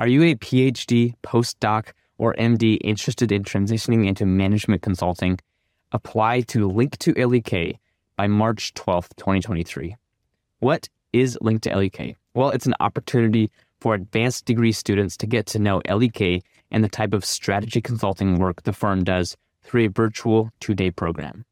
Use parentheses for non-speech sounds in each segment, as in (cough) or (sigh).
Are you a PhD, postdoc, or MD interested in transitioning into management consulting? Apply to Link to LEK by March 12th, 2023. What is Link to LEK? Well, it's an opportunity for advanced degree students to get to know LEK and the type of strategy consulting work the firm does through a virtual two day program.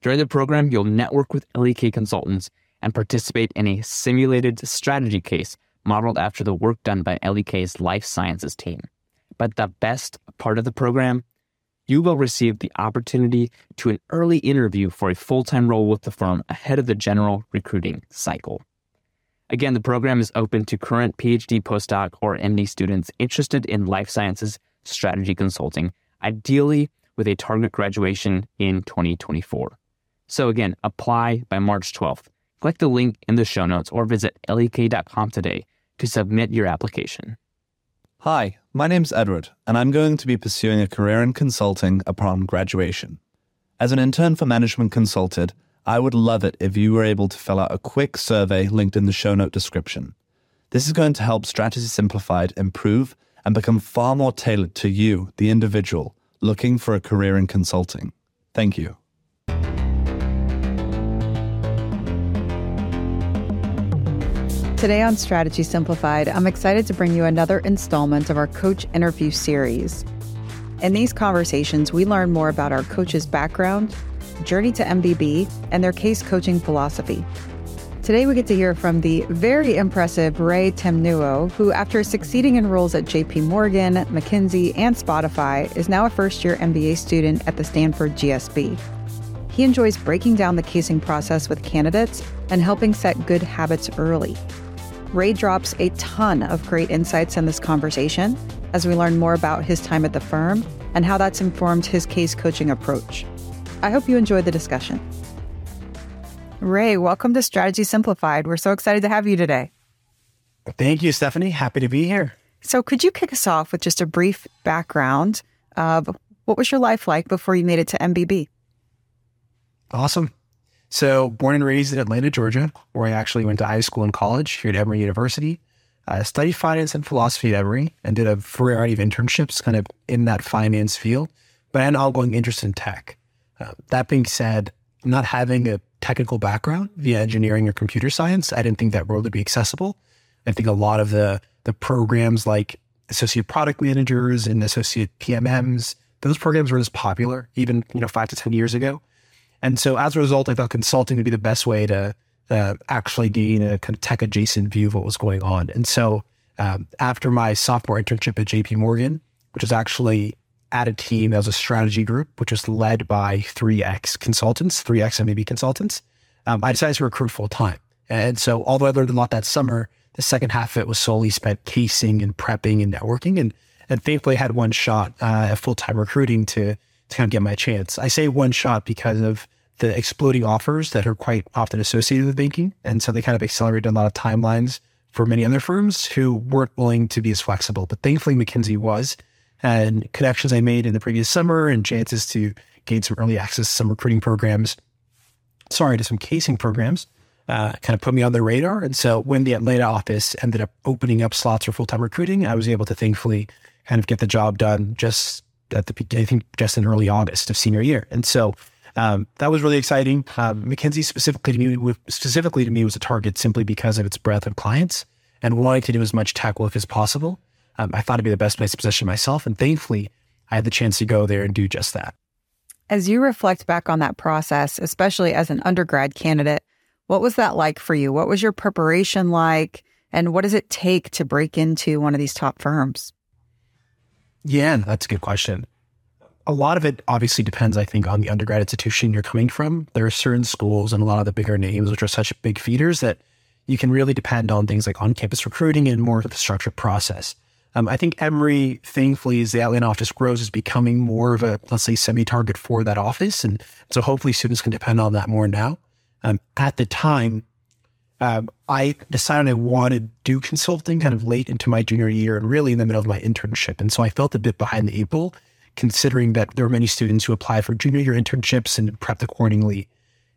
During the program, you'll network with LEK consultants and participate in a simulated strategy case modeled after the work done by LEK's life sciences team. But the best part of the program, you will receive the opportunity to an early interview for a full time role with the firm ahead of the general recruiting cycle. Again, the program is open to current PhD, postdoc, or MD students interested in life sciences strategy consulting, ideally with a target graduation in 2024. So again, apply by March 12th. Click the link in the show notes or visit lek.com today to submit your application. Hi, my name's Edward, and I'm going to be pursuing a career in consulting upon graduation. As an intern for Management Consulted, I would love it if you were able to fill out a quick survey linked in the show note description. This is going to help Strategy Simplified improve and become far more tailored to you, the individual, looking for a career in consulting. Thank you. Today on Strategy Simplified, I'm excited to bring you another installment of our coach interview series. In these conversations, we learn more about our coach's background, journey to MBB, and their case coaching philosophy. Today, we get to hear from the very impressive Ray Temnuo, who, after succeeding in roles at JP Morgan, McKinsey, and Spotify, is now a first year MBA student at the Stanford GSB. He enjoys breaking down the casing process with candidates and helping set good habits early. Ray drops a ton of great insights in this conversation as we learn more about his time at the firm and how that's informed his case coaching approach. I hope you enjoyed the discussion. Ray, welcome to Strategy Simplified. We're so excited to have you today. Thank you, Stephanie. Happy to be here. So, could you kick us off with just a brief background of what was your life like before you made it to MBB? Awesome. So, born and raised in Atlanta, Georgia, where I actually went to high school and college here at Emory University. I studied finance and philosophy at Emory and did a variety of internships kind of in that finance field, but I had an ongoing interest in tech. Uh, that being said, not having a technical background via engineering or computer science, I didn't think that world would be accessible. I think a lot of the the programs like associate product managers and associate PMMs, those programs weren't as popular even you know five to ten years ago. And so as a result, I thought consulting would be the best way to uh, actually gain a kind of tech adjacent view of what was going on. And so um, after my sophomore internship at JP Morgan, which was actually at a team that was a strategy group, which was led by 3X consultants, 3X MBB consultants. Um, I decided to recruit full time. And so, although I learned a lot that summer, the second half of it was solely spent casing and prepping and networking. And, and thankfully, I had one shot uh, at full time recruiting to, to kind of get my chance. I say one shot because of the exploding offers that are quite often associated with banking. And so they kind of accelerated a lot of timelines for many other firms who weren't willing to be as flexible. But thankfully, McKinsey was and connections I made in the previous summer and chances to gain some early access to some recruiting programs. Sorry, to some casing programs, uh, kind of put me on the radar. And so when the Atlanta office ended up opening up slots for full time recruiting, I was able to thankfully kind of get the job done just at the I think just in early August of senior year. And so um, that was really exciting. Um, McKinsey specifically to me, specifically to me, was a target simply because of its breadth of clients and wanting to do as much tech work as possible um, I thought it'd be the best place to position myself. And thankfully, I had the chance to go there and do just that. As you reflect back on that process, especially as an undergrad candidate, what was that like for you? What was your preparation like? And what does it take to break into one of these top firms? Yeah, that's a good question. A lot of it obviously depends, I think, on the undergrad institution you're coming from. There are certain schools and a lot of the bigger names, which are such big feeders that you can really depend on things like on campus recruiting and more of the structured process. Um, I think Emory, thankfully, as the Atlanta office grows, is becoming more of a, let's say, semi target for that office. And so hopefully students can depend on that more now. Um, at the time, um, I decided I wanted to do consulting kind of late into my junior year and really in the middle of my internship. And so I felt a bit behind the eight ball, considering that there were many students who applied for junior year internships and prepped accordingly.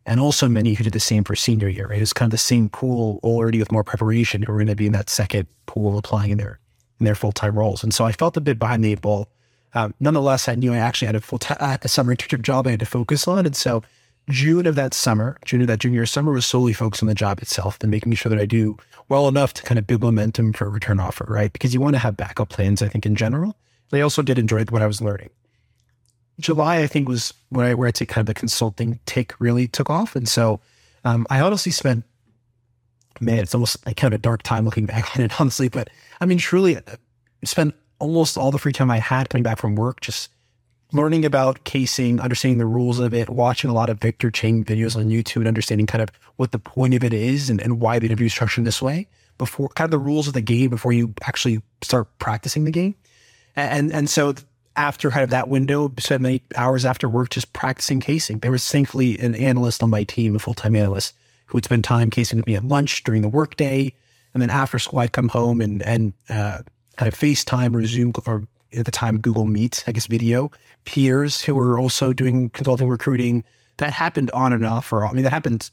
And also many who did the same for senior year. Right? It was kind of the same pool already with more preparation who were going to be in that second pool applying in there in their full time roles. And so I felt a bit behind the eight ball. Um, nonetheless, I knew I actually had a full time, summer internship job I had to focus on. And so June of that summer, June of that junior summer was solely focused on the job itself and making sure that I do well enough to kind of build momentum for a return offer, right? Because you want to have backup plans, I think, in general. I also did enjoy what I was learning. July, I think, was where I, where I'd kind of the consulting tick really took off. And so um, I honestly spent, man, it's almost like kind of a dark time looking back (laughs) on it, honestly. But I mean, truly, I uh, spent almost all the free time I had coming back from work just learning about casing, understanding the rules of it, watching a lot of Victor Cheng videos on YouTube and understanding kind of what the point of it is and, and why the interview is structured this way before kind of the rules of the game before you actually start practicing the game. And and so after kind of that window, spent many hours after work just practicing casing. There was thankfully an analyst on my team, a full time analyst, who would spend time casing with me at lunch during the workday. And then after school, I'd come home and and uh, kind of FaceTime or Zoom or at the time Google Meet, I guess video peers who were also doing consulting recruiting. That happened on and off for I mean that happened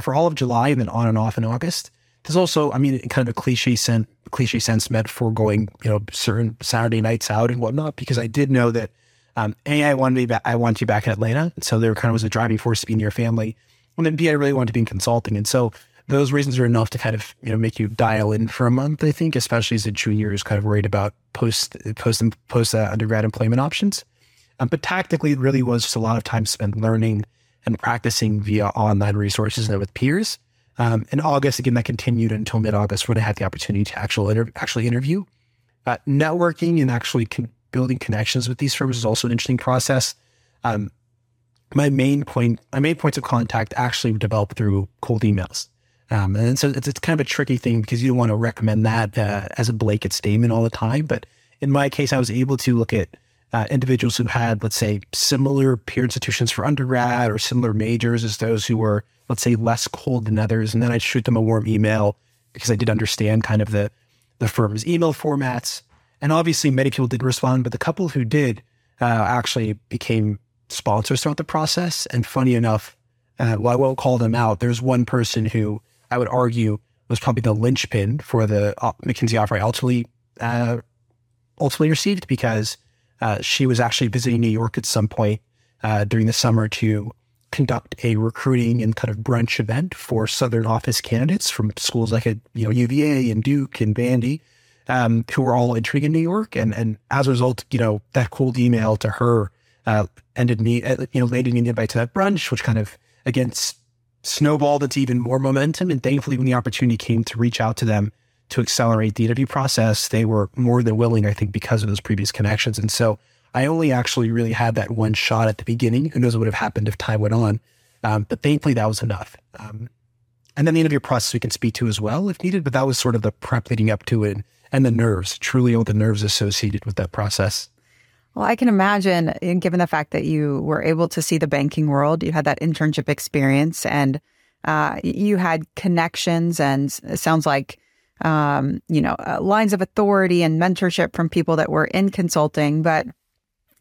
for all of July and then on and off in August. There's also, I mean, kind of a cliche sense, cliche sense meant for going, you know, certain Saturday nights out and whatnot, because I did know that um, A, I wanted to be back, I wanted to be back in Atlanta. So there kind of was a driving force to be near family. And then B, I really wanted to be in consulting. And so those reasons are enough to kind of, you know, make you dial in for a month, I think, especially as a junior who's kind of worried about post, post, post uh, undergrad employment options. Um, but tactically, it really was just a lot of time spent learning and practicing via online resources and with peers. Um, in August, again, that continued until mid August when I had the opportunity to actual inter- actually interview. Uh, networking and actually con- building connections with these firms is also an interesting process. Um, my main point, my main points of contact actually developed through cold emails. Um, and so it's, it's, kind of a tricky thing because you don't want to recommend that uh, as a blanket statement all the time. But in my case, I was able to look at uh, individuals who had, let's say, similar peer institutions for undergrad or similar majors as those who were, let's say, less cold than others. And then I'd shoot them a warm email because I did understand kind of the, the firm's email formats. And obviously, many people did respond, but the couple who did uh, actually became sponsors throughout the process. And funny enough, uh, well, I won't call them out. There's one person who I would argue was probably the linchpin for the uh, McKinsey offer I ultimately, uh, ultimately received because uh, she was actually visiting New York at some point uh, during the summer to conduct a recruiting and kind of brunch event for Southern Office candidates from schools like a, you know UVA and Duke and Vandy, um, who were all entering in New York. And and as a result, you know that cold email to her uh, ended me, uh, you know, landed me an invite to that brunch, which kind of again snowballed into even more momentum. And thankfully, when the opportunity came to reach out to them to accelerate the interview process, they were more than willing, I think, because of those previous connections. And so I only actually really had that one shot at the beginning. Who knows what would have happened if time went on? Um, but thankfully, that was enough. Um, and then the interview process we can speak to as well if needed. But that was sort of the prep leading up to it and the nerves, truly all the nerves associated with that process. Well, I can imagine, given the fact that you were able to see the banking world, you had that internship experience and uh, you had connections, and it sounds like um, you know, uh, lines of authority and mentorship from people that were in consulting, but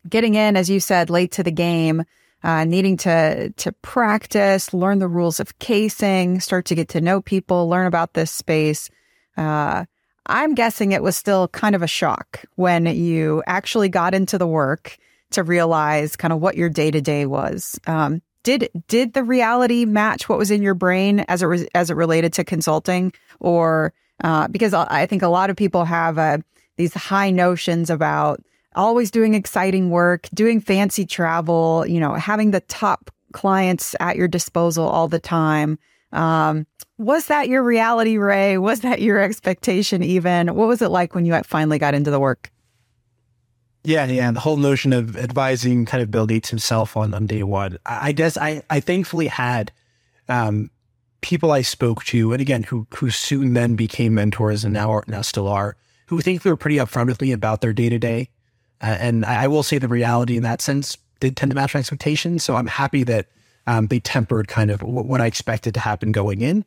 getting in, as you said, late to the game, uh, needing to to practice, learn the rules of casing, start to get to know people, learn about this space. Uh, I'm guessing it was still kind of a shock when you actually got into the work to realize kind of what your day to day was. Um, did did the reality match what was in your brain as it re- as it related to consulting, or uh, because I think a lot of people have uh, these high notions about always doing exciting work, doing fancy travel, you know, having the top clients at your disposal all the time. Um, was that your reality, Ray? Was that your expectation even? What was it like when you finally got into the work? Yeah, yeah. The whole notion of advising kind of Bill Gates himself on, on day one. I guess I, I thankfully had um, people I spoke to, and again, who who soon then became mentors and now are now still are, who think they were pretty upfront with me about their day to day. And I, I, will say the reality in that sense did tend to match my expectations. So I'm happy that um, they tempered kind of what, I expected to happen going in.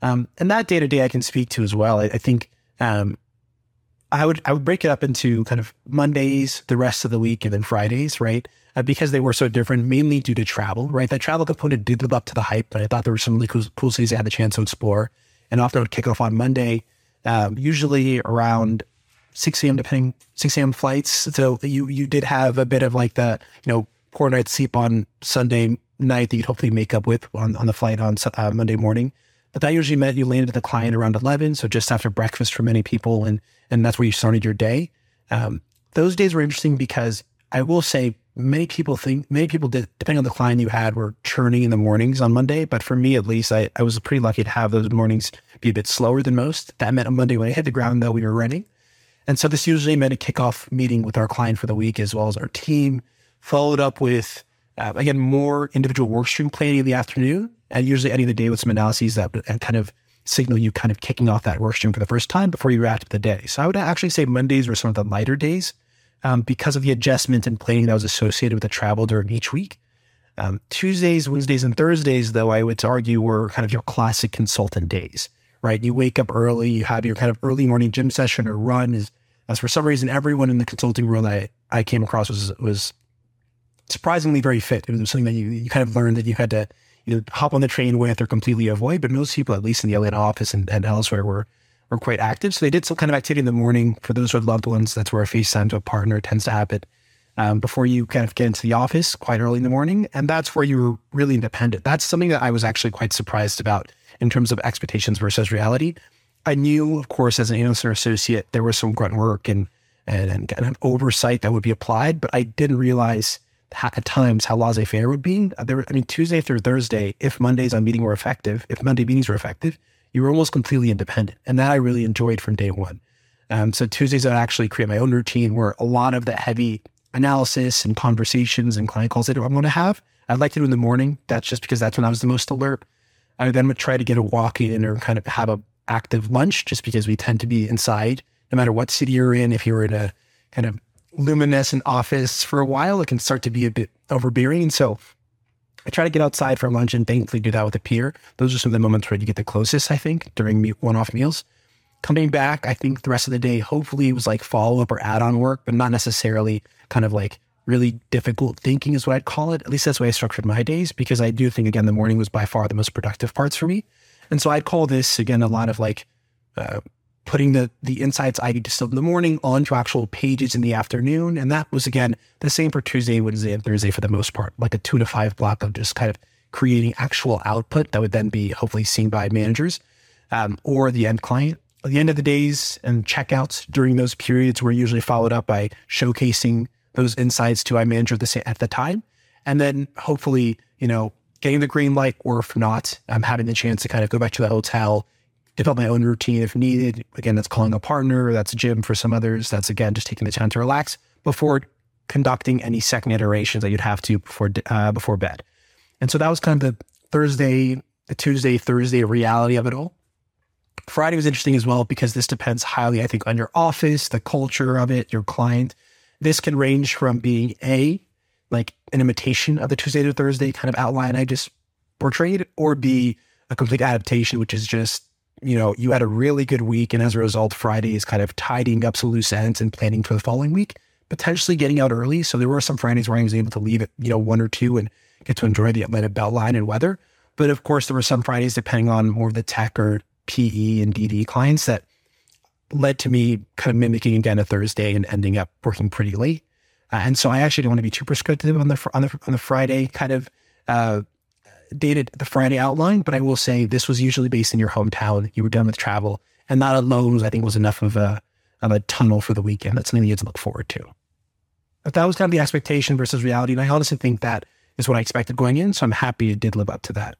Um, and that day to day I can speak to as well. I, I think um, I would I would break it up into kind of Mondays, the rest of the week, and then Fridays, right? uh, because they were so different, mainly due to travel, right? That travel component did live up to the hype, but I thought there were some really cool, cities I had the chance to explore. And often I would kick off on Monday, um, usually around 6 a.m. depending 6 a.m. flights. So you you did have a bit of like the you know poor night's sleep on Sunday night that you'd hopefully make up with on, on the flight on uh, Monday morning. But that usually meant you landed at the client around 11, so just after breakfast for many people, and and that's where you started your day. Um, those days were interesting because I will say many people think many people did depending on the client you had were churning in the mornings on Monday. But for me at least, I, I was pretty lucky to have those mornings be a bit slower than most. That meant on Monday when I hit the ground though we were running. And so this usually meant a kickoff meeting with our client for the week as well as our team, followed up with uh, again more individual workstream planning in the afternoon, and usually ending the day with some analyses that and kind of signal you kind of kicking off that workstream for the first time before you wrap up the day. So I would actually say Mondays were some of the lighter days um, because of the adjustment and planning that was associated with the travel during each week. Um, Tuesdays, Wednesdays, and Thursdays, though, I would argue were kind of your classic consultant days, right? You wake up early, you have your kind of early morning gym session or run. As for some reason, everyone in the consulting world I, I came across was was surprisingly very fit. It was something that you you kind of learned that you had to either hop on the train with or completely avoid. But most people, at least in the Atlanta office and, and elsewhere, were were quite active. So they did some kind of activity in the morning for those who loved ones. That's where a FaceTime to a partner tends to happen um, before you kind of get into the office quite early in the morning. And that's where you were really independent. That's something that I was actually quite surprised about in terms of expectations versus reality. I knew, of course, as an or associate, there was some grunt work and, and, and kind of oversight that would be applied, but I didn't realize at times how laissez-faire would be. There, I mean, Tuesday through Thursday, if Mondays on meeting were effective, if Monday meetings were effective, you were almost completely independent. And that I really enjoyed from day one. Um, so Tuesdays, I actually create my own routine where a lot of the heavy analysis and conversations and client calls that I'm going to have, I'd like to do in the morning. That's just because that's when I was the most alert. I then would try to get a walk in or kind of have a active lunch just because we tend to be inside no matter what city you're in. If you're in a kind of luminescent office for a while, it can start to be a bit overbearing. And so I try to get outside for lunch and thankfully do that with a peer. Those are some of the moments where you get the closest, I think, during one off meals. Coming back, I think the rest of the day, hopefully it was like follow up or add on work, but not necessarily kind of like really difficult thinking is what I'd call it. At least that's the way I structured my days because I do think, again, the morning was by far the most productive parts for me. And so I'd call this, again, a lot of like uh, putting the the insights I distilled in the morning onto actual pages in the afternoon. And that was again the same for Tuesday, Wednesday, and Thursday for the most part, like a two to five block of just kind of creating actual output that would then be hopefully seen by managers um, or the end client. At the end of the days and checkouts during those periods were usually followed up by showcasing those insights to my manager at the, at the time. And then hopefully, you know, getting the green light, or if not, I'm having the chance to kind of go back to the hotel, develop my own routine if needed. Again, that's calling a partner, that's a gym for some others. That's again just taking the time to relax before conducting any second iterations that you'd have to before uh, before bed. And so that was kind of the Thursday, the Tuesday, Thursday reality of it all. Friday was interesting as well because this depends highly, I think, on your office, the culture of it, your client. This can range from being a like an imitation of the Tuesday to Thursday kind of outline I just portrayed, or be a complete adaptation, which is just you know, you had a really good week. And as a result, Friday is kind of tidying up some loose ends and planning for the following week, potentially getting out early. So there were some Fridays where I was able to leave at, you know, one or two and get to enjoy the Atlanta Beltline and weather. But of course, there were some Fridays, depending on more of the tech or PE and DD clients that led to me kind of mimicking again a Thursday and ending up working pretty late. Uh, and so I actually don't want to be too prescriptive on the on the on the Friday kind of uh, dated the Friday outline, but I will say this was usually based in your hometown. You were done with travel, and that alone, I think, was enough of a of a tunnel for the weekend. That's something you had to look forward to. But that was kind of the expectation versus reality, and I honestly think that is what I expected going in. So I'm happy it did live up to that.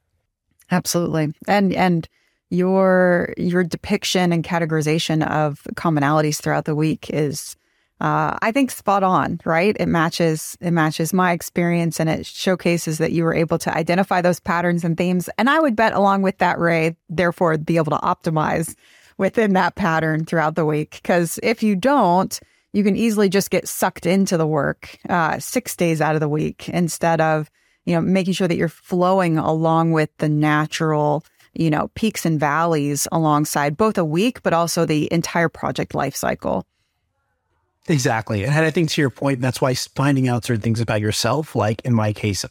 Absolutely, and and your your depiction and categorization of commonalities throughout the week is uh, I think spot on, right? It matches it matches my experience and it showcases that you were able to identify those patterns and themes. And I would bet along with that, Ray, therefore be able to optimize within that pattern throughout the week. Because if you don't, you can easily just get sucked into the work uh, six days out of the week instead of you know making sure that you're flowing along with the natural you know peaks and valleys alongside both a week but also the entire project life cycle. Exactly. And I think to your point, that's why finding out certain things about yourself, like in my case,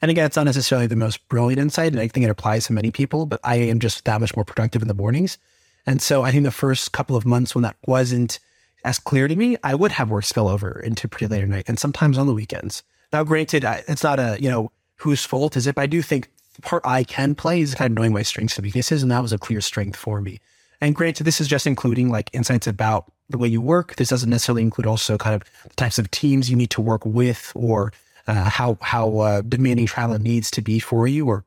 and again, it's not necessarily the most brilliant insight, and I think it applies to many people, but I am just that much more productive in the mornings. And so I think the first couple of months when that wasn't as clear to me, I would have work spill over into pretty late at night and sometimes on the weekends. Now, granted, I, it's not a, you know, whose fault is it? But I do think the part I can play is kind of knowing my strengths and weaknesses. And that was a clear strength for me. And granted, this is just including like insights about the way you work. This doesn't necessarily include also kind of the types of teams you need to work with or uh, how, how uh, demanding travel needs to be for you or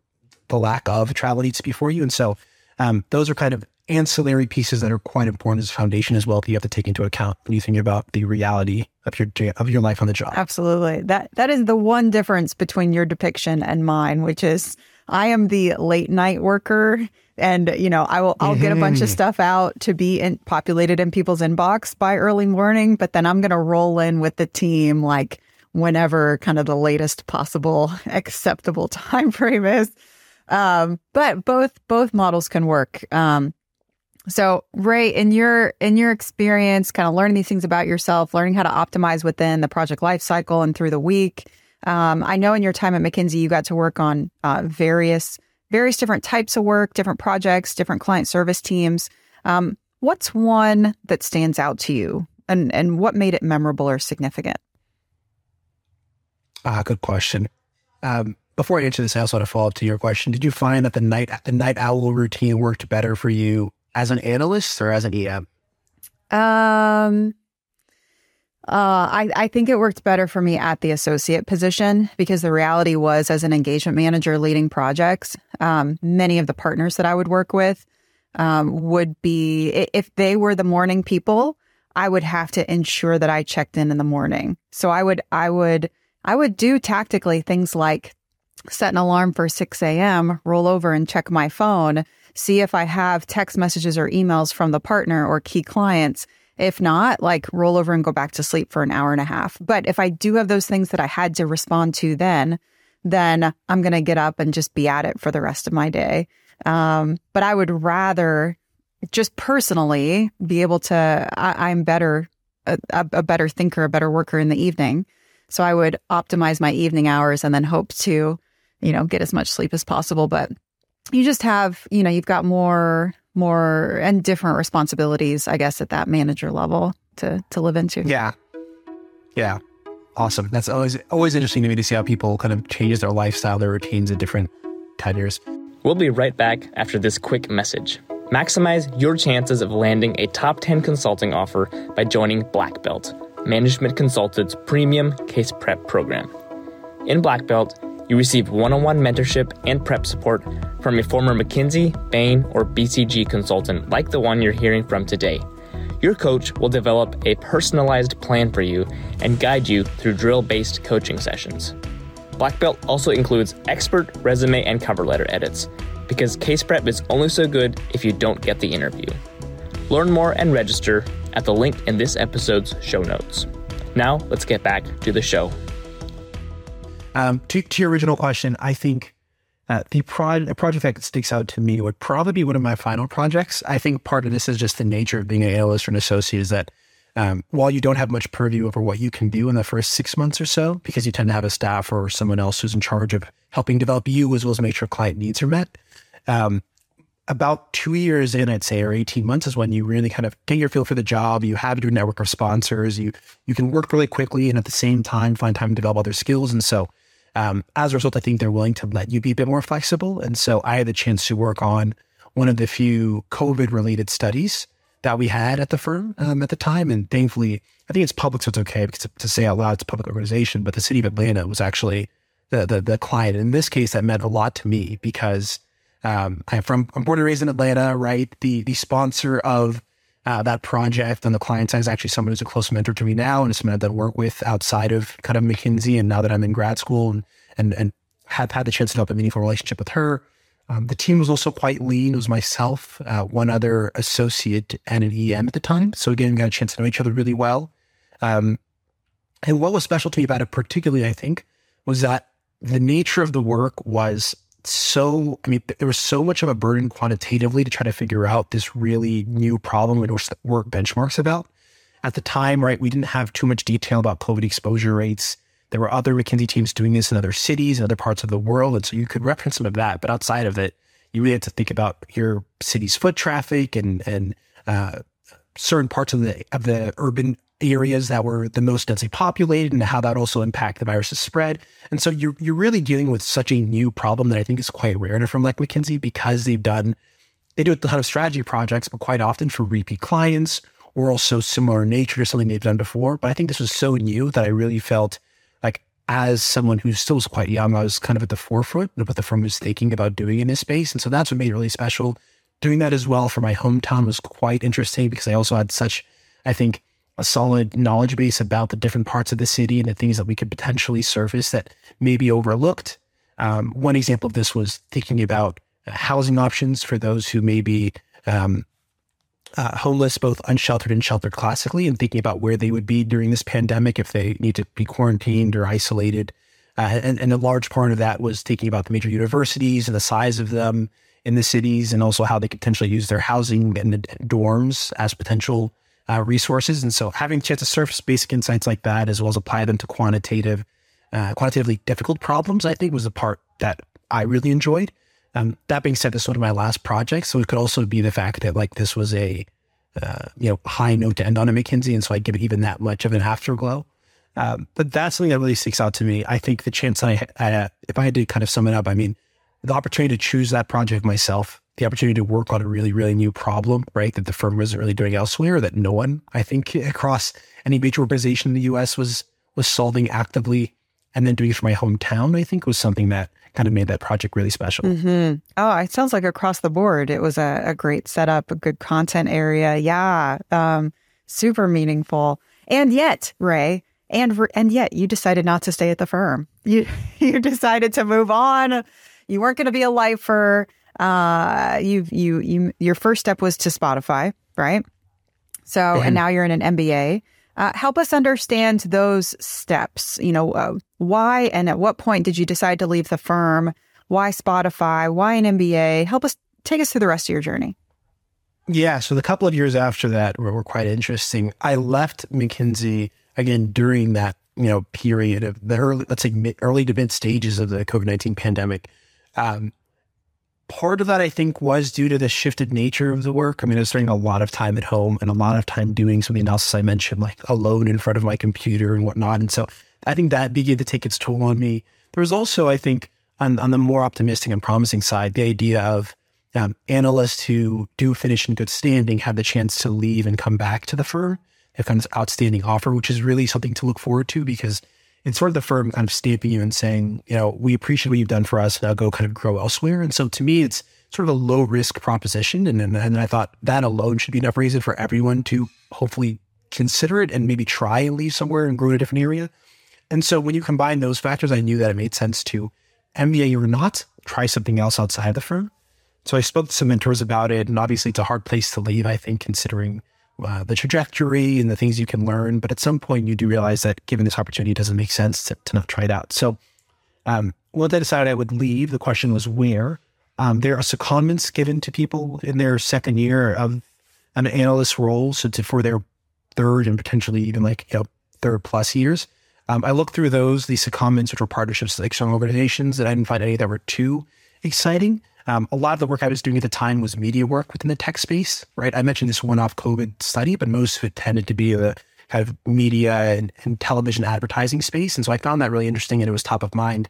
the lack of travel needs to be for you. And so um, those are kind of ancillary pieces that are quite important as a foundation as well that you have to take into account when you think about the reality of your of your life on the job. Absolutely. That that is the one difference between your depiction and mine, which is I am the late night worker and you know, I will I'll mm-hmm. get a bunch of mm-hmm. stuff out to be in, populated in people's inbox by early morning, but then I'm going to roll in with the team like whenever kind of the latest possible (laughs) acceptable time frame is. Um, but both both models can work. Um, so Ray, in your in your experience, kind of learning these things about yourself, learning how to optimize within the project life cycle and through the week. Um, I know in your time at McKinsey, you got to work on uh, various various different types of work, different projects, different client service teams. Um, what's one that stands out to you, and and what made it memorable or significant? Ah, good question. Um, before I answer this, I also want to follow up to your question. Did you find that the night the night owl routine worked better for you as an analyst or as an EM? Um, uh, I, I think it worked better for me at the associate position because the reality was, as an engagement manager leading projects, um, many of the partners that I would work with um, would be, if they were the morning people, I would have to ensure that I checked in in the morning. So I would, I would, I would do tactically things like set an alarm for 6 a.m., roll over and check my phone see if I have text messages or emails from the partner or key clients. If not, like roll over and go back to sleep for an hour and a half. But if I do have those things that I had to respond to then, then I'm going to get up and just be at it for the rest of my day. Um, but I would rather just personally be able to, I, am better, a, a better thinker, a better worker in the evening. So I would optimize my evening hours and then hope to, you know, get as much sleep as possible. But you just have, you know, you've got more, more and different responsibilities, I guess, at that manager level to to live into. Yeah, yeah, awesome. That's always always interesting to me to see how people kind of change their lifestyle, their routines at different tenures. We'll be right back after this quick message. Maximize your chances of landing a top 10 consulting offer by joining Black Belt, Management Consulted's premium case prep program. In Black Belt, you receive one on one mentorship and prep support from a former McKinsey, Bain, or BCG consultant like the one you're hearing from today. Your coach will develop a personalized plan for you and guide you through drill based coaching sessions. Black Belt also includes expert resume and cover letter edits because case prep is only so good if you don't get the interview. Learn more and register at the link in this episode's show notes. Now, let's get back to the show. Um, to, to, your original question, I think uh, the pro- project that sticks out to me would probably be one of my final projects. I think part of this is just the nature of being an analyst or an associate is that um, while you don't have much purview over what you can do in the first six months or so, because you tend to have a staff or someone else who's in charge of helping develop you as well as make sure client needs are met. Um, about two years in, I'd say, or 18 months is when you really kind of get your feel for the job. You have your network of sponsors. You you can work really quickly and at the same time find time to develop other skills. And so um, as a result, I think they're willing to let you be a bit more flexible. And so I had the chance to work on one of the few COVID related studies that we had at the firm um, at the time. And thankfully, I think it's public, so it's okay because to, to, say out loud, it's a public organization. But the city of Atlanta was actually the, the, the client. In this case, that meant a lot to me because um, I'm from, I'm born and raised in Atlanta, right? The, the sponsor of uh, that project on the client side is actually someone who's a close mentor to me now and someone that I work with outside of kind of McKinsey. And now that I'm in grad school and, and, and have had the chance to develop a meaningful relationship with her. Um, the team was also quite lean. It was myself, uh, one other associate, and an EM at the time. So again, we got a chance to know each other really well. Um, and what was special to me about it, particularly, I think, was that the nature of the work was so, I mean, there was so much of a burden quantitatively to try to figure out this really new problem which the work benchmarks about. At the time, right, we didn't have too much detail about COVID exposure rates. There were other McKinsey teams doing this in other cities and other parts of the world. And so you could reference some of that. But outside of it, you really had to think about your city's foot traffic and, and, uh, certain parts of the of the urban areas that were the most densely populated and how that also impact the virus's spread. And so you're you're really dealing with such a new problem that I think is quite rare firm like McKinsey because they've done they do a ton of strategy projects, but quite often for repeat clients or also similar nature to something they've done before. But I think this was so new that I really felt like as someone who still was quite young, I was kind of at the forefront of what the firm was thinking about doing in this space. And so that's what made it really special. Doing that as well for my hometown was quite interesting because I also had such, I think, a solid knowledge base about the different parts of the city and the things that we could potentially surface that may be overlooked. Um, one example of this was thinking about uh, housing options for those who may be um, uh, homeless, both unsheltered and sheltered classically, and thinking about where they would be during this pandemic if they need to be quarantined or isolated. Uh, and, and, a large part of that was thinking about the major universities and the size of them in the cities, and also how they could potentially use their housing and the dorms as potential uh, resources. And so, having a chance to surface basic insights like that, as well as apply them to quantitative, uh, quantitatively difficult problems, I think was the part that I really enjoyed. Um, that being said, this was one of my last projects, so it could also be the fact that like this was a uh, you know high note to end on at McKinsey, and so I give it even that much of an afterglow. Um, but that's something that really sticks out to me. I think the chance I, I, if I had to kind of sum it up, I mean, the opportunity to choose that project myself, the opportunity to work on a really, really new problem, right, that the firm wasn't really doing elsewhere, that no one, I think, across any major organization in the U.S. was was solving actively, and then doing it for my hometown, I think was something that kind of made that project really special. Mm-hmm. Oh, it sounds like across the board, it was a, a great setup, a good content area. Yeah, um, super meaningful. And yet, Ray, and and yet you decided not to stay at the firm. You (laughs) you decided to move on. You weren't going to be a lifer. Uh, you you you your first step was to Spotify, right? So, and, and now you're in an MBA. Uh, help us understand those steps. You know, uh, why and at what point did you decide to leave the firm? Why Spotify? Why an MBA? Help us take us through the rest of your journey. Yeah. So the couple of years after that were, were quite interesting. I left McKinsey again during that you know period of the early, let's say mid, early to mid stages of the COVID nineteen pandemic. Um, part of that, I think, was due to the shifted nature of the work. I mean, I was spending a lot of time at home and a lot of time doing some analysis I mentioned, like alone in front of my computer and whatnot. And so I think that began to take its toll on me. There was also, I think, on, on the more optimistic and promising side, the idea of um, analysts who do finish in good standing have the chance to leave and come back to the firm. Have kind of outstanding offer, which is really something to look forward to because it's sort of the firm kind of stamping you and saying, you know, we appreciate what you've done for us. Now go kind of grow elsewhere. And so to me, it's sort of a low risk proposition. And, and, and I thought that alone should be enough reason for everyone to hopefully consider it and maybe try and leave somewhere and grow in a different area. And so when you combine those factors, I knew that it made sense to MBA or not, try something else outside of the firm. So I spoke to some mentors about it. And obviously, it's a hard place to leave, I think, considering uh, the trajectory and the things you can learn. But at some point, you do realize that given this opportunity, it doesn't make sense to, to not try it out. So um, once I decided I would leave, the question was where. Um, there are secondments given to people in their second year of an analyst role, so to, for their third and potentially even like you know third plus years. Um, I looked through those, these secondments, which were partnerships with external organizations, and I didn't find any that were too exciting. Um, a lot of the work I was doing at the time was media work within the tech space, right? I mentioned this one-off COVID study, but most of it tended to be the kind of media and, and television advertising space. And so I found that really interesting and it was top of mind.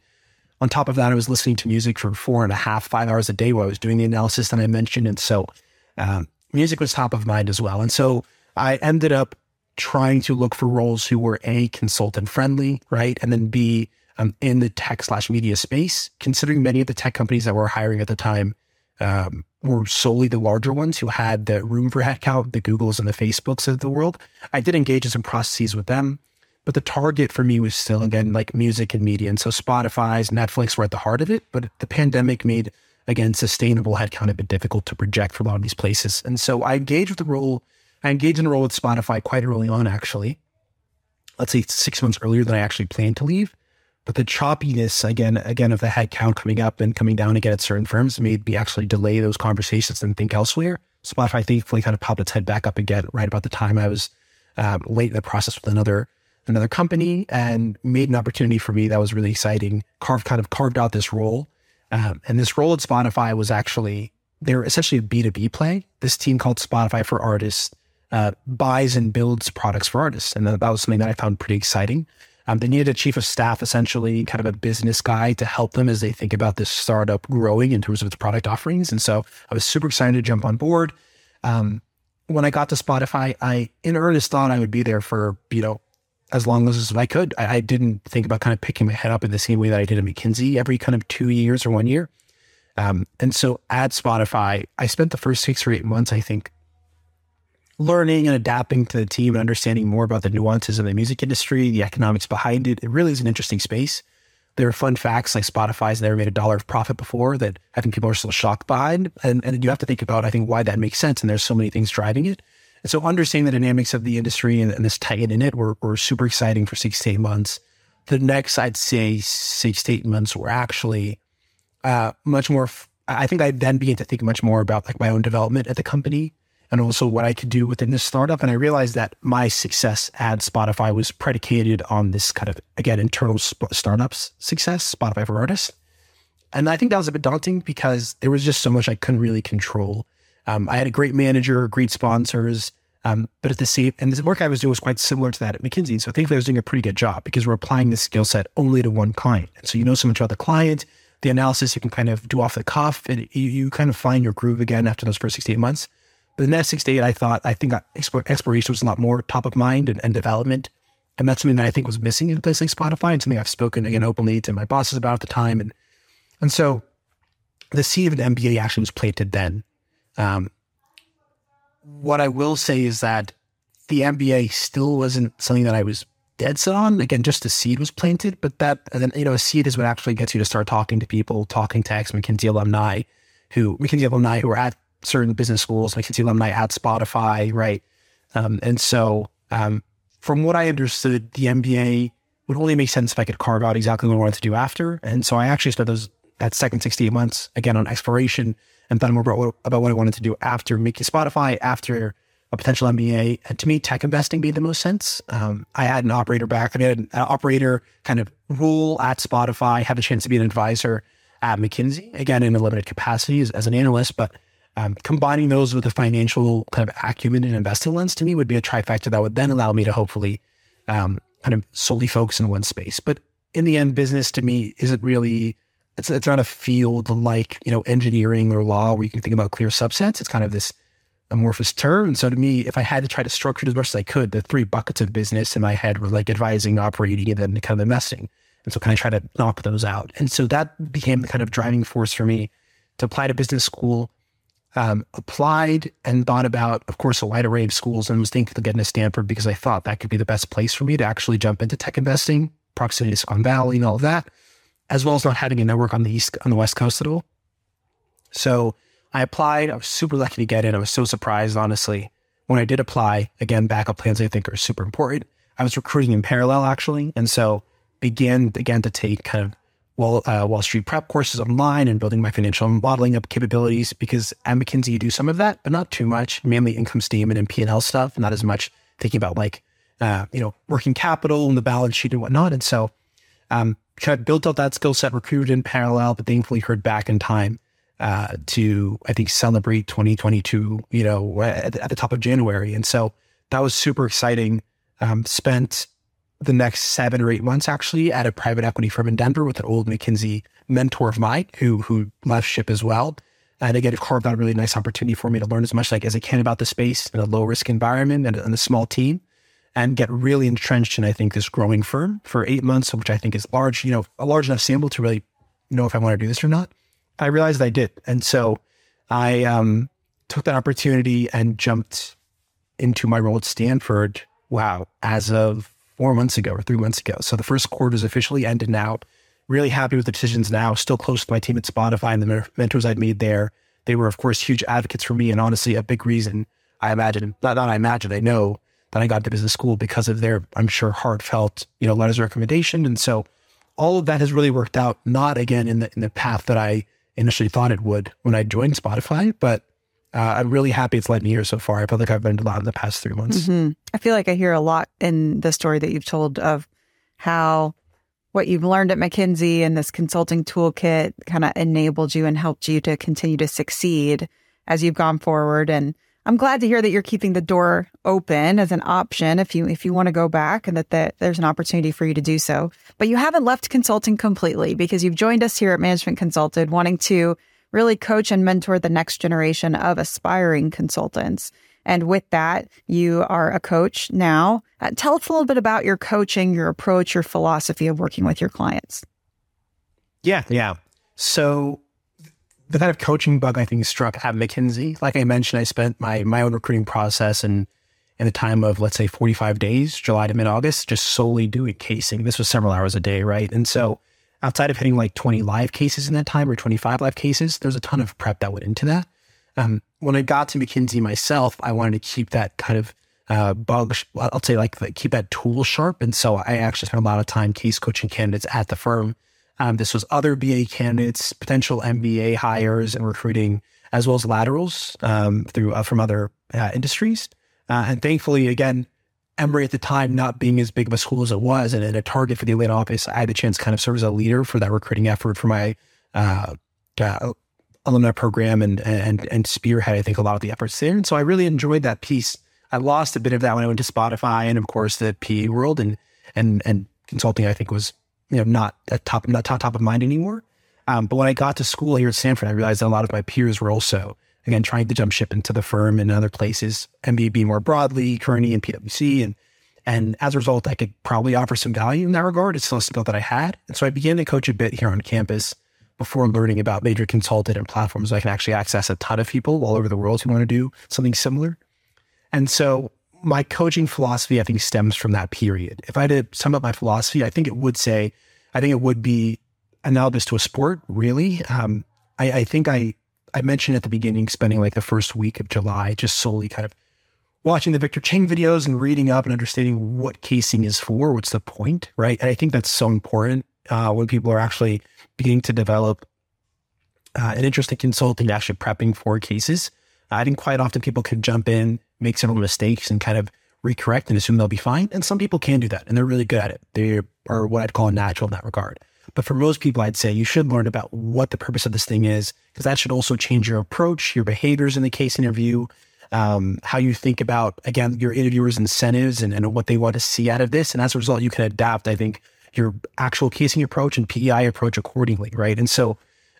On top of that, I was listening to music for four and a half, five hours a day while I was doing the analysis that I mentioned. And so um, music was top of mind as well. And so I ended up trying to look for roles who were A, consultant friendly, right? And then B, um, in the tech slash media space, considering many of the tech companies that were hiring at the time um, were solely the larger ones who had the room for headcount, the Googles and the Facebooks of the world. I did engage in some processes with them, but the target for me was still, again, like music and media. And so Spotify's, Netflix were at the heart of it, but the pandemic made, again, sustainable headcount a bit difficult to project for a lot of these places. And so I engaged with the role, I engaged in a role with Spotify quite early on, actually. Let's say six months earlier than I actually planned to leave. But the choppiness again, again of the headcount coming up and coming down again at certain firms made me actually delay those conversations and think elsewhere. Spotify thankfully kind of popped its head back up again right about the time I was um, late in the process with another another company and made an opportunity for me that was really exciting. Carved kind of carved out this role, um, and this role at Spotify was actually they're essentially a B two B play. This team called Spotify for Artists uh, buys and builds products for artists. And that was something that I found pretty exciting. Um, they needed a chief of staff, essentially, kind of a business guy to help them as they think about this startup growing in terms of its product offerings. And so I was super excited to jump on board. Um, when I got to Spotify, I in earnest thought I would be there for, you know, as long as I could. I, I didn't think about kind of picking my head up in the same way that I did at McKinsey every kind of two years or one year. Um, and so at Spotify, I spent the first six or eight months, I think, learning and adapting to the team and understanding more about the nuances of the music industry, the economics behind it. It really is an interesting space. There are fun facts like Spotify's never made a dollar of profit before that I think people are still shocked by. And, and you have to think about, I think, why that makes sense. And there's so many things driving it. And so understanding the dynamics of the industry and, and this tight in it were, were super exciting for six to eight months. The next, I'd say six to eight months were actually uh, much more. F- I think I then began to think much more about like my own development at the company and also what I could do within this startup. And I realized that my success at Spotify was predicated on this kind of, again, internal sp- startups success, Spotify for Artists. And I think that was a bit daunting because there was just so much I couldn't really control. Um, I had a great manager, great sponsors, um, but at the same, and the work I was doing was quite similar to that at McKinsey. So thankfully I was doing a pretty good job because we're applying this skill set only to one client. And so you know so much about the client, the analysis you can kind of do off the cuff, and you, you kind of find your groove again after those first six eight months. But in next six I thought, I think exploration was a lot more top of mind and, and, development. And that's something that I think was missing in a place like Spotify and something I've spoken again openly to my bosses about at the time. And, and so the seed of an MBA actually was planted then. Um, what I will say is that the MBA still wasn't something that I was dead set on. Again, just the seed was planted, but that, and then, you know, a seed is what actually gets you to start talking to people, talking to ex McKinsey alumni who, McKinsey alumni who are at certain business schools, like McKinsey alumni at Spotify, right? Um, and so, um, from what I understood, the MBA would only make sense if I could carve out exactly what I wanted to do after. And so I actually spent those that second 68 months again on exploration and thought more about what, about what I wanted to do after making Spotify, after a potential MBA. And to me, tech investing made the most sense. Um, I had an operator back, I had an operator kind of role at Spotify, had a chance to be an advisor at McKinsey, again, in a limited capacity as, as an analyst, but um, combining those with a financial kind of acumen and investing lens to me would be a trifecta that would then allow me to hopefully um, kind of solely focus in one space. But in the end, business to me isn't really it's it's not a field like you know engineering or law where you can think about clear subsets. It's kind of this amorphous term. And so to me, if I had to try to structure it as much as I could, the three buckets of business in my head were like advising, operating, and then kind of investing. And so kind of try to knock those out. And so that became the kind of driving force for me to apply to business school um, applied and thought about, of course, a wide array of schools and was thinking of getting to Stanford because I thought that could be the best place for me to actually jump into tech investing, proximity to Silicon Valley and all of that, as well as not having a network on the east on the west coast at all. So I applied. I was super lucky to get in. I was so surprised, honestly. When I did apply, again, backup plans I think are super important. I was recruiting in parallel actually, and so began again to take kind of Wall, uh, Wall Street prep courses online and building my financial modeling up capabilities because at McKinsey you do some of that, but not too much. Mainly income statement and P and L stuff, not as much thinking about like uh, you know working capital and the balance sheet and whatnot. And so, um, kind of built out that skill set, recruited in parallel, but thankfully heard back in time uh, to I think celebrate 2022. You know, at, at, the top of January, and so that was super exciting. Um, spent the next seven or eight months actually at a private equity firm in Denver with an old McKinsey mentor of mine who who left ship as well. And again, it carved out a really nice opportunity for me to learn as much like as I can about the space in a low risk environment and, and a small team and get really entrenched in I think this growing firm for eight months, which I think is large, you know, a large enough sample to really know if I want to do this or not. I realized I did. And so I um, took that opportunity and jumped into my role at Stanford. Wow. As of four months ago or three months ago. So the first quarter is officially ended now. Really happy with the decisions now. Still close to my team at Spotify and the mentors I'd made there. They were, of course, huge advocates for me, and honestly, a big reason I imagine not not I imagine I know that I got to business school because of their, I'm sure, heartfelt, you know, letters of recommendation. And so all of that has really worked out, not again in the in the path that I initially thought it would when I joined Spotify, but uh, I'm really happy it's led me here so far. I feel like I've learned a lot in the past three months. Mm-hmm. I feel like I hear a lot in the story that you've told of how what you've learned at McKinsey and this consulting toolkit kind of enabled you and helped you to continue to succeed as you've gone forward. And I'm glad to hear that you're keeping the door open as an option if you if you want to go back and that the, there's an opportunity for you to do so. But you haven't left consulting completely because you've joined us here at Management Consulted wanting to really coach and mentor the next generation of aspiring consultants. And with that, you are a coach now. Uh, tell us a little bit about your coaching, your approach, your philosophy of working with your clients. Yeah, yeah. So the kind of coaching bug I think struck at McKinsey. Like I mentioned, I spent my my own recruiting process and in the time of let's say 45 days, July to mid August, just solely doing casing. This was several hours a day, right? And so outside of hitting like 20 live cases in that time or 25 live cases, there's a ton of prep that went into that. Um, when I got to McKinsey myself, I wanted to keep that kind of uh, bug, I'll say like keep that tool sharp. And so I actually spent a lot of time case coaching candidates at the firm um, this was other BA candidates, potential MBA hires, and recruiting, as well as laterals um, through uh, from other uh, industries. Uh, and thankfully, again, Emory at the time not being as big of a school as it was, and, and a target for the Atlanta office, I had the chance to kind of serve as a leader for that recruiting effort for my uh, uh, alumni program and and and spearhead. I think a lot of the efforts there, and so I really enjoyed that piece. I lost a bit of that when I went to Spotify and of course the PE world and and and consulting. I think was you know, not top, not top, top of mind anymore. Um, but when I got to school here at Stanford, I realized that a lot of my peers were also, again, trying to jump ship into the firm and other places, MBB more broadly, Kearney and PwC. And, and as a result, I could probably offer some value in that regard. It's still a skill that I had. And so I began to coach a bit here on campus before learning about Management Consulted and platforms so I can actually access a ton of people all over the world who want to do something similar. And so my coaching philosophy, I think, stems from that period. If I had to sum up my philosophy, I think it would say, I think it would be analogous to a sport, really. Um, I, I, think I, I mentioned at the beginning spending like the first week of July just solely kind of watching the Victor Cheng videos and reading up and understanding what casing is for, what's the point, right? And I think that's so important uh, when people are actually beginning to develop uh, an interest in consulting, actually prepping for cases. I think quite often people can jump in, make several mistakes, and kind of recorrect and assume they'll be fine. And some people can do that, and they're really good at it. They are what I'd call natural in that regard. But for most people, I'd say you should learn about what the purpose of this thing is, because that should also change your approach, your behaviors in the case interview, um, how you think about, again, your interviewer's incentives and, and what they want to see out of this. And as a result, you can adapt, I think, your actual casing approach and PEI approach accordingly, right? And so,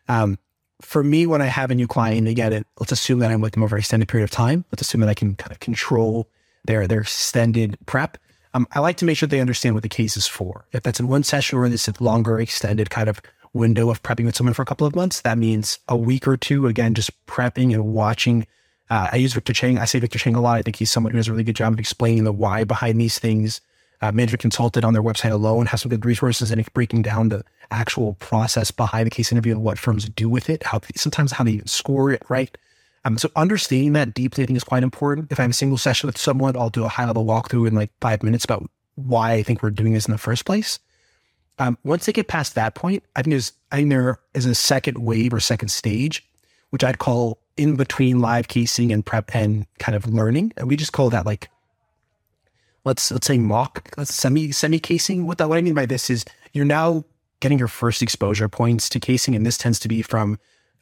um, for me, when I have a new client, again, it, let's assume that I'm with them over an extended period of time. Let's assume that I can kind of control their their extended prep. Um, I like to make sure they understand what the case is for. If that's in one session or in this longer extended kind of window of prepping with someone for a couple of months, that means a week or two. Again, just prepping and watching. Uh, I use Victor Cheng. I say Victor Cheng a lot. I think he's someone who does a really good job of explaining the why behind these things. Uh, Management Consulted on their website alone has some good resources and breaking down the actual process behind the case interview and what firms do with it. How sometimes how they even score it, right? Um, so understanding that deeply, I think is quite important. If I have a single session with someone, I'll do a high level walkthrough in like five minutes about why I think we're doing this in the first place. Um, once they get past that point, I think there's, I think there is a second wave or second stage, which I'd call in between live casing and prep and kind of learning. And we just call that like, let's, let's say mock, let's semi, semi casing. What that, what I mean by this is you're now getting your first exposure points to casing. And this tends to be from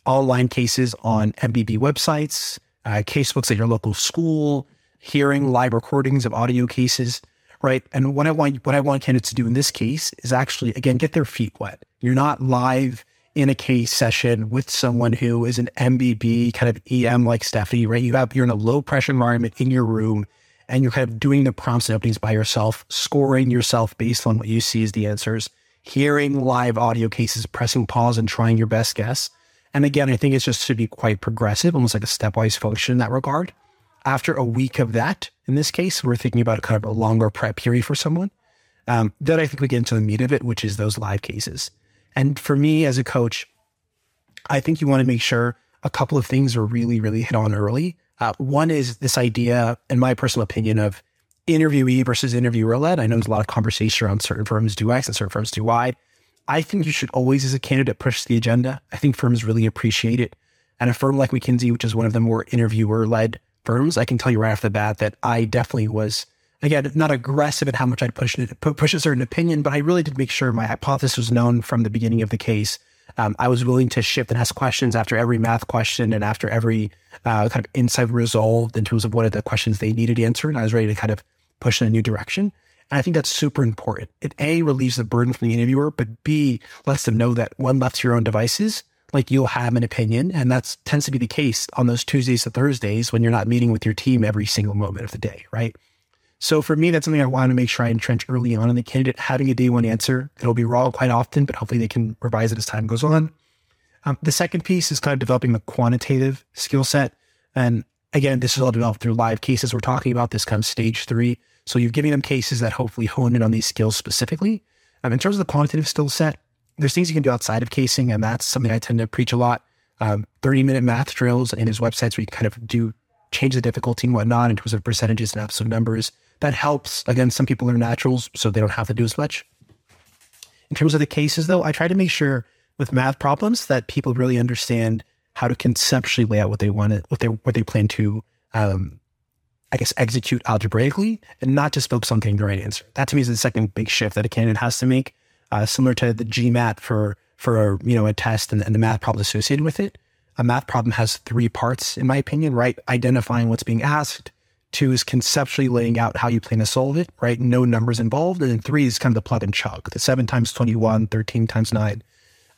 online cases on MBB websites, uh, casebooks at your local school, hearing live recordings of audio cases, right? And what I want what I want candidates to do in this case is actually again get their feet wet. You're not live in a case session with someone who is an MBB kind of EM like Stephanie, right? You have you're in a low pressure environment in your room and you're kind of doing the prompts and openings by yourself, scoring yourself based on what you see as the answers, hearing live audio cases, pressing pause and trying your best guess. And again, I think it's just to be quite progressive, almost like a stepwise function in that regard. After a week of that, in this case, we're thinking about kind of a longer prep period for someone. Um, then I think we get into the meat of it, which is those live cases. And for me as a coach, I think you want to make sure a couple of things are really, really hit on early. Uh, one is this idea, in my personal opinion, of interviewee versus interviewer led. I know there's a lot of conversation around certain firms do X and certain firms do Y. I think you should always, as a candidate, push the agenda. I think firms really appreciate it. And a firm like McKinsey, which is one of the more interviewer led firms, I can tell you right off the bat that I definitely was, again, not aggressive at how much I'd push push a certain opinion, but I really did make sure my hypothesis was known from the beginning of the case. Um, I was willing to shift and ask questions after every math question and after every uh, kind of insight resolved in terms of what are the questions they needed answered. And I was ready to kind of push in a new direction. And I think that's super important. It A relieves the burden from the interviewer, but B lets them know that when left to your own devices, like you'll have an opinion. And that tends to be the case on those Tuesdays to Thursdays when you're not meeting with your team every single moment of the day, right? So for me, that's something I want to make sure I entrench early on in the candidate, having a day one answer. It'll be wrong quite often, but hopefully they can revise it as time goes on. Um, the second piece is kind of developing the quantitative skill set. And again, this is all developed through live cases. We're talking about this kind of stage three. So you're giving them cases that hopefully hone in on these skills specifically. Um, in terms of the quantitative skill set, there's things you can do outside of casing, and that's something I tend to preach a lot. Um, 30 minute math drills in his websites where you kind of do change the difficulty and whatnot in terms of percentages and absolute numbers that helps. Again, some people are naturals, so they don't have to do as much. In terms of the cases, though, I try to make sure with math problems that people really understand how to conceptually lay out what they want, what they what they plan to, um, I guess, execute algebraically, and not just focus on getting the right answer. That to me is the second big shift that a candidate has to make, uh, similar to the GMAT for for you know a test and, and the math problem associated with it. A math problem has three parts, in my opinion. Right, identifying what's being asked, Two is conceptually laying out how you plan to solve it, right? No numbers involved. And then three is kind of the plug and chug, the seven times 21, 13 times nine.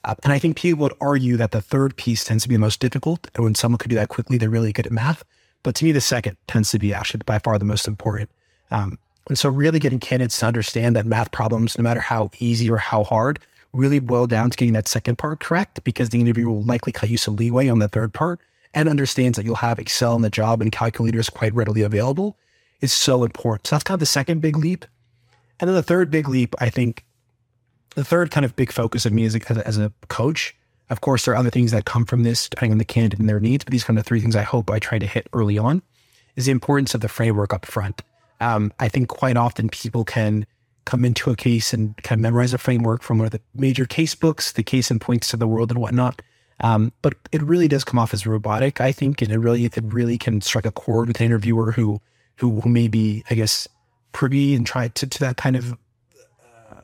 Uh, and I think people would argue that the third piece tends to be the most difficult. And when someone could do that quickly, they're really good at math. But to me, the second tends to be actually by far the most important. Um, and so really getting candidates to understand that math problems, no matter how easy or how hard, really boil down to getting that second part correct because the interviewer will likely cut you some leeway on the third part and understands that you'll have Excel in the job and calculators quite readily available is so important. So that's kind of the second big leap. And then the third big leap, I think, the third kind of big focus of me as a, as a coach. Of course, there are other things that come from this depending on the candidate and their needs, but these kind of three things I hope I try to hit early on is the importance of the framework up front. Um, I think quite often people can come into a case and kind of memorize a framework from one of the major case books, the Case in Points of the world and whatnot. Um, but it really does come off as robotic, I think, and it really it really can strike a chord with an interviewer who who, who may be, I guess, privy and try to, to that kind of uh,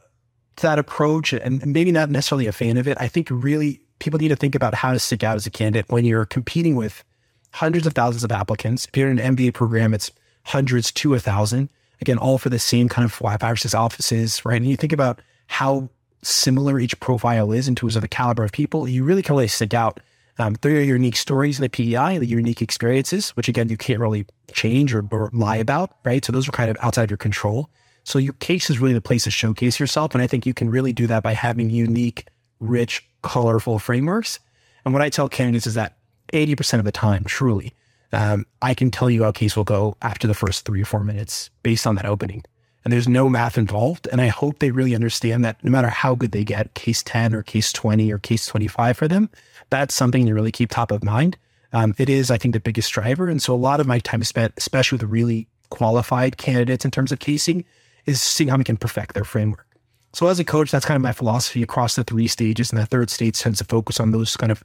that approach, and maybe not necessarily a fan of it. I think really people need to think about how to stick out as a candidate when you're competing with hundreds of thousands of applicants. If you're in an MBA program, it's hundreds to a thousand. Again, all for the same kind of five or six offices, right? And you think about how similar each profile is in terms of the caliber of people, you really can really stick out um, through your unique stories in the PEI, the unique experiences, which again, you can't really change or, or, lie about, right? So those are kind of outside of your control. So your case is really the place to showcase yourself. And I think you can really do that by having unique, rich, colorful frameworks. And what I tell candidates is that 80% of the time, truly, um, I can tell you how case will go after the first three or four minutes based on that opening and there's no math involved. And I hope they really understand that no matter how good they get, case 10 or case 20 or case 25 for them, that's something to really keep top of mind. Um, it is, I think, the biggest driver. And so a lot of my time spent, especially with really qualified candidates in terms of casing, is seeing how we can perfect their framework. So as a coach, that's kind of my philosophy across the three stages. And the third stage tends to focus on those kind of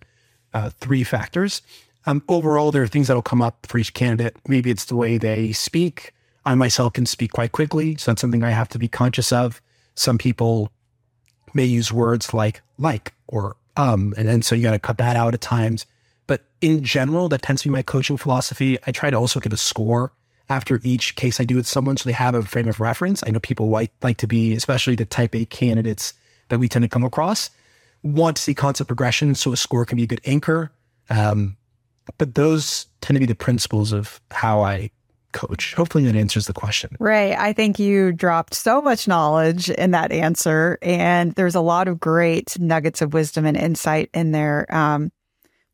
uh, three factors. Um, overall, there are things that will come up for each candidate. Maybe it's the way they speak. I myself can speak quite quickly. So that's something I have to be conscious of. Some people may use words like like or um, and then so you got to cut that out at times. But in general, that tends to be my coaching philosophy. I try to also give a score after each case I do with someone so they have a frame of reference. I know people like, like to be, especially the type A candidates that we tend to come across, want to see concept progression. So a score can be a good anchor. Um, but those tend to be the principles of how I coach. Hopefully that answers the question. Ray, I think you dropped so much knowledge in that answer, and there's a lot of great nuggets of wisdom and insight in there. Um,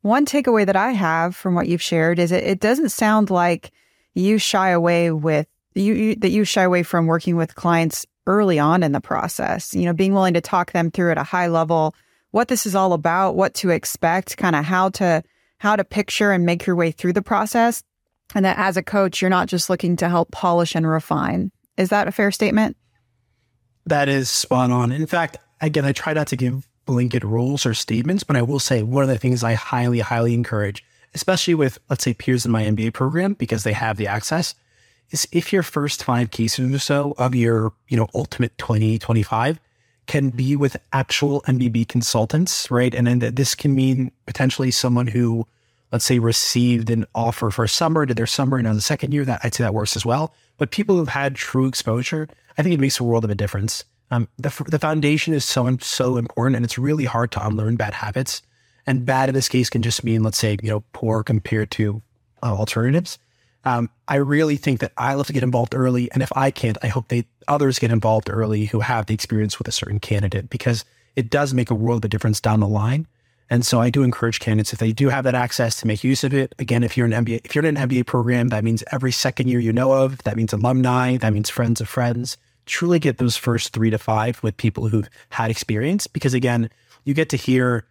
one takeaway that I have from what you've shared is it, it doesn't sound like you shy away with you, you that you shy away from working with clients early on in the process. You know, being willing to talk them through at a high level what this is all about, what to expect, kind of how to how to picture and make your way through the process and that as a coach, you're not just looking to help polish and refine. Is that a fair statement? That is spot on. In fact, again, I try not to give blanket rules or statements, but I will say one of the things I highly, highly encourage, especially with, let's say, peers in my MBA program, because they have the access, is if your first five cases or so of your, you know, ultimate 20, 25 can be with actual MBB consultants, right? And then this can mean potentially someone who, let's say, received an offer for a summer, did their summer, and on the second year, that I'd say that works as well. But people who've had true exposure, I think it makes a world of a difference. Um, the, the foundation is so so important, and it's really hard to unlearn bad habits. And bad in this case can just mean, let's say, you know, poor compared to uh, alternatives. Um, I really think that I love to get involved early, and if I can't, I hope they others get involved early who have the experience with a certain candidate because it does make a world of a difference down the line. And so I do encourage candidates if they do have that access to make use of it. Again, if you're an MBA, if you're in an MBA program, that means every second year you know of, that means alumni, that means friends of friends. Truly get those first three to five with people who've had experience because again, you get to hear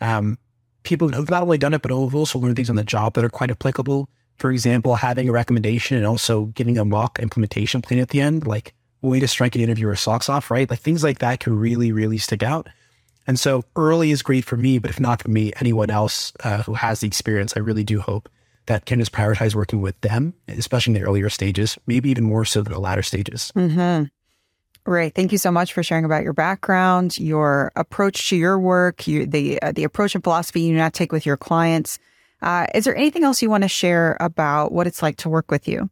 um, people who've not only done it, but who've also learned things on the job that are quite applicable for example, having a recommendation and also getting a mock implementation plan at the end, like way to strike an interviewer socks off, right? Like things like that can really, really stick out. And so early is great for me, but if not for me, anyone else uh, who has the experience, I really do hope that can just prioritize working with them, especially in the earlier stages, maybe even more so than the latter stages. Mm-hmm. Right. Thank you so much for sharing about your background, your approach to your work, you, the uh, the approach and philosophy you now take with your clients. Uh, is there anything else you want to share about what it's like to work with you?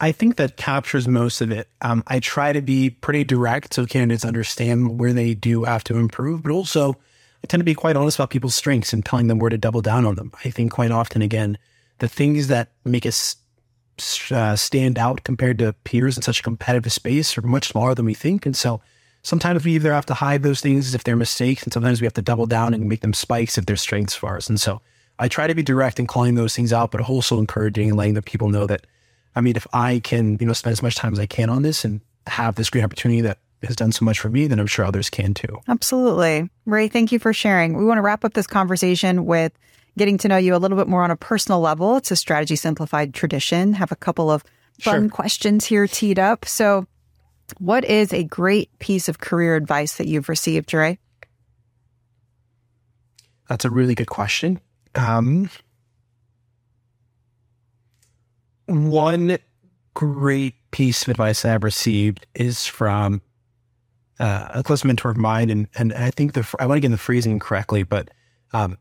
I think that captures most of it. Um, I try to be pretty direct so candidates understand where they do have to improve, but also I tend to be quite honest about people's strengths and telling them where to double down on them. I think quite often, again, the things that make us uh, stand out compared to peers in such a competitive space are much smaller than we think. And so sometimes we either have to hide those things if they're mistakes, and sometimes we have to double down and make them spikes if they're strengths for us. And so I try to be direct in calling those things out, but also encouraging and letting the people know that, I mean, if I can, you know, spend as much time as I can on this and have this great opportunity that has done so much for me, then I'm sure others can too. Absolutely. Ray, thank you for sharing. We want to wrap up this conversation with getting to know you a little bit more on a personal level. It's a strategy simplified tradition. Have a couple of fun sure. questions here teed up. So what is a great piece of career advice that you've received, Ray? That's a really good question. Um, one great piece of advice I've received is from uh, a close mentor of mine, and and I think the I want to get the phrasing correctly, but um,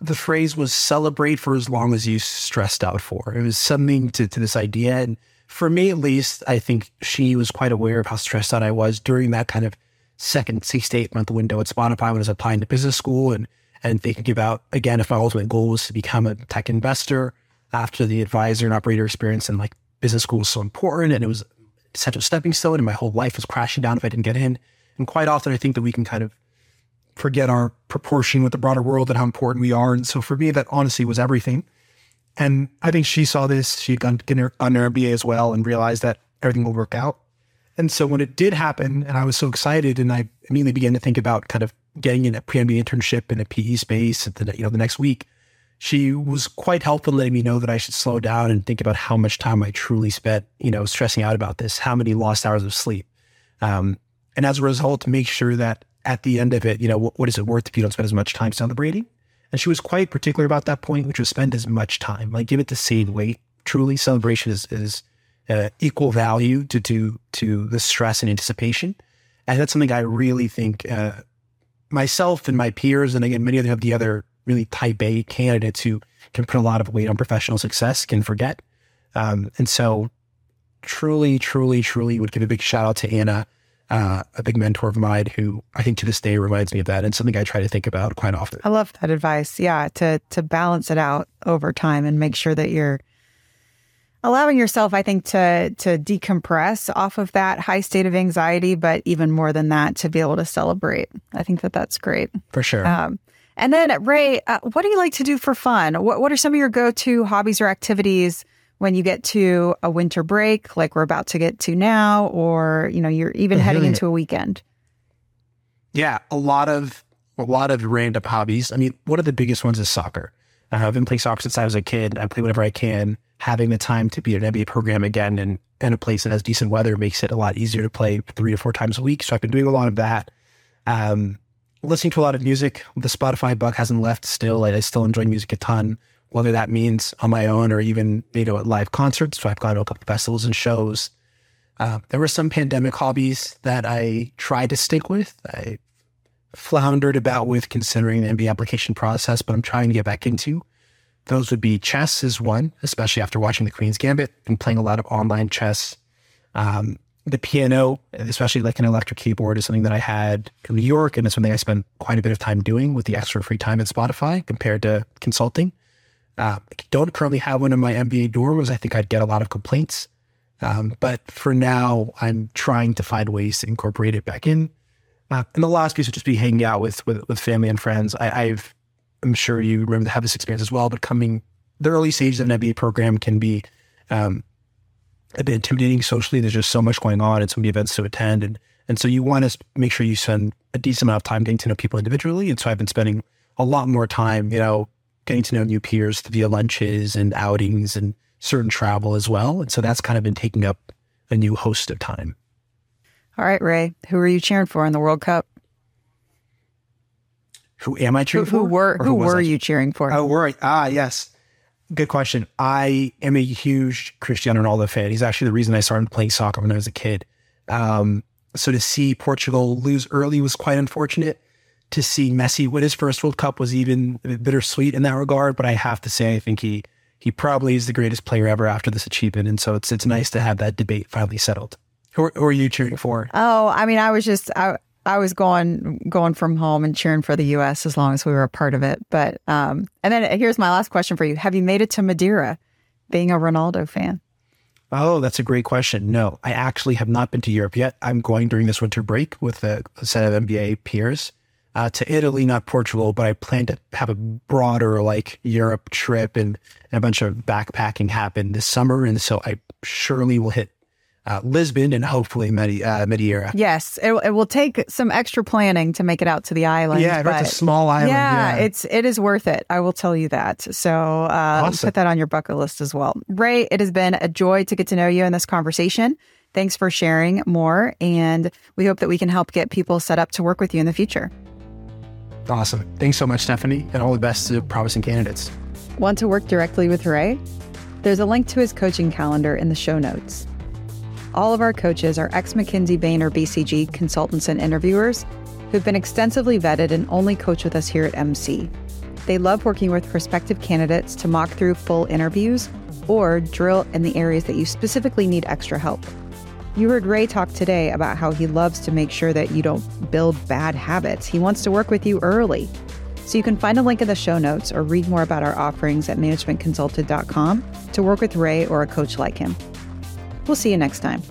the phrase was "celebrate for as long as you stressed out for." It was something to to this idea, and for me at least, I think she was quite aware of how stressed out I was during that kind of second six to eight month window at Spotify when I was applying to business school and and thinking about again if my ultimate goal was to become a tech investor after the advisor and operator experience and like business school was so important and it was such a stepping stone and my whole life was crashing down if I didn't get in. And quite often I think that we can kind of forget our proportion with the broader world and how important we are. And so for me, that honestly was everything. And I think she saw this. She'd gone to her, on her MBA as well and realized that everything will work out. And so when it did happen, and I was so excited, and I immediately began to think about kind of getting in a pre-MBA internship in a PE space, the, you know, the next week, she was quite helpful in letting me know that I should slow down and think about how much time I truly spent, you know, stressing out about this, how many lost hours of sleep, um, and as a result, make sure that at the end of it, you know, what, what is it worth if you don't spend as much time celebrating? And she was quite particular about that point, which was spend as much time, like give it the same weight. Truly, celebration is, is uh, equal value to, to, to the stress and anticipation. And that's something I really think uh, myself and my peers, and again, many of the other really type A candidates who can put a lot of weight on professional success can forget. Um, and so, truly, truly, truly would give a big shout out to Anna uh, a big mentor of mine who I think to this day reminds me of that and something I try to think about quite often. I love that advice. Yeah, to to balance it out over time and make sure that you're allowing yourself I think to to decompress off of that high state of anxiety, but even more than that to be able to celebrate. I think that that's great. For sure. Um, and then Ray, uh, what do you like to do for fun? What what are some of your go-to hobbies or activities? When you get to a winter break, like we're about to get to now, or you know, you're even heading into a weekend? Yeah, a lot of a lot of random hobbies. I mean, one of the biggest ones is soccer. Uh, I've been playing soccer since I was a kid. I play whenever I can. Having the time to be in an MBA program again and in a place that has decent weather makes it a lot easier to play three to four times a week. So I've been doing a lot of that. Um, listening to a lot of music. The Spotify bug hasn't left still. I, I still enjoy music a ton whether that means on my own or even, you know, at live concerts. So I've gone to a couple festivals and shows. Uh, there were some pandemic hobbies that I tried to stick with. I floundered about with considering the MBA application process, but I'm trying to get back into. Those would be chess is one, especially after watching the Queen's Gambit and playing a lot of online chess. Um, the piano, especially like an electric keyboard, is something that I had in New York, and it's something I spent quite a bit of time doing with the extra free time at Spotify compared to consulting. Uh, I don't currently have one in my MBA dorms. I think I'd get a lot of complaints. Um, but for now, I'm trying to find ways to incorporate it back in. Uh, and the last piece would just be hanging out with with, with family and friends. I, I've I'm sure you remember to have this experience as well. But coming the early stages of an MBA program can be um, a bit intimidating socially. There's just so much going on and so many events to attend, and and so you want to make sure you spend a decent amount of time getting to know people individually. And so I've been spending a lot more time, you know, getting to know new peers via lunches and outings and certain travel as well. And so that's kind of been taking up a new host of time. All right, Ray, who are you cheering for in the World Cup? Who am I cheering who, for? Who were who, was were I? you cheering for? Oh, were I? Ah, yes. Good question. I am a huge Cristiano Ronaldo fan. He's actually the reason I started playing soccer when I was a kid. Um, so to see Portugal lose early was quite unfortunate. To see Messi win his first World Cup was even bittersweet in that regard. But I have to say, I think he he probably is the greatest player ever after this achievement. And so it's it's nice to have that debate finally settled. Who, who are you cheering for? Oh, I mean, I was just I I was going going from home and cheering for the U.S. as long as we were a part of it. But um, and then here's my last question for you: Have you made it to Madeira, being a Ronaldo fan? Oh, that's a great question. No, I actually have not been to Europe yet. I'm going during this winter break with a, a set of MBA peers uh, to Italy, not Portugal, but I plan to have a broader like Europe trip and, and a bunch of backpacking happen this summer. And so I surely will hit uh, Lisbon and hopefully Medi- uh, Madeira. Yes, it, it will take some extra planning to make it out to the island. Yeah, but it's a small island. Yeah, Yeah, it's it is worth it. I will tell you that. So uh, Awesome. put that on your bucket list as well. Ray, it has been a joy to get to know you in this conversation. Thanks for sharing more, and we hope that we can help get people set up to work with you in the future. Awesome. Thanks so much, Stephanie, and all the best to promising candidates. Want to work directly with Ray? There's a link to his coaching calendar in the show notes. All of our coaches are ex McKinsey, Bain, or BCG consultants and interviewers who've been extensively vetted and only coach with us here at MC. They love working with prospective candidates to mock through full interviews or drill in the areas that you specifically need extra help. You heard Ray talk today about how he loves to make sure that you don't build bad habits. He wants to work with you early. So you can find a link in the show notes or read more about our offerings at managementconsulted.com to work with Ray or a coach like him. We'll see you next time.